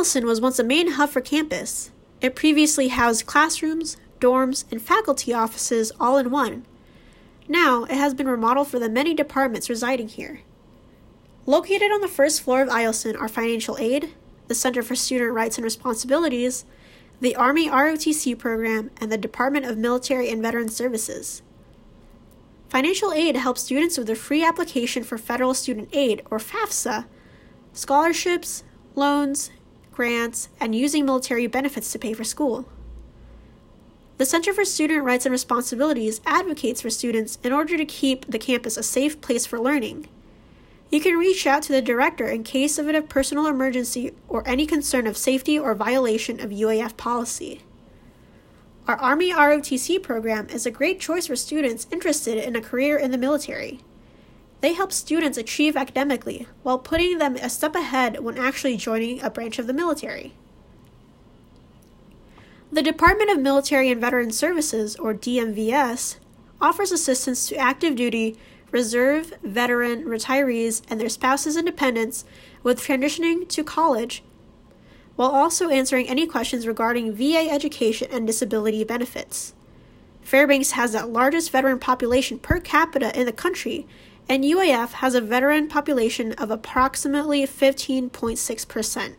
Eielson was once a main hub for campus. It previously housed classrooms, dorms, and faculty offices all in one. Now, it has been remodeled for the many departments residing here. Located on the first floor of Eielson are financial aid, the Center for Student Rights and Responsibilities, the Army ROTC program, and the Department of Military and Veteran Services. Financial aid helps students with their free application for Federal Student Aid, or FAFSA, scholarships, loans, grants, and using military benefits to pay for school. The Center for Student Rights and Responsibilities advocates for students in order to keep the campus a safe place for learning. You can reach out to the director in case of a personal emergency or any concern of safety or violation of UAF policy. Our Army ROTC program is a great choice for students interested in a career in the military. They help students achieve academically while putting them a step ahead when actually joining a branch of the military. The Department of Military and Veteran Services, or DMVS, offers assistance to active duty, reserve, veteran, retirees, and their spouses and dependents with transitioning to college, while also answering any questions regarding VA education and disability benefits. Fairbanks has the largest veteran population per capita in the country and UAF has a veteran population of approximately 15.6%.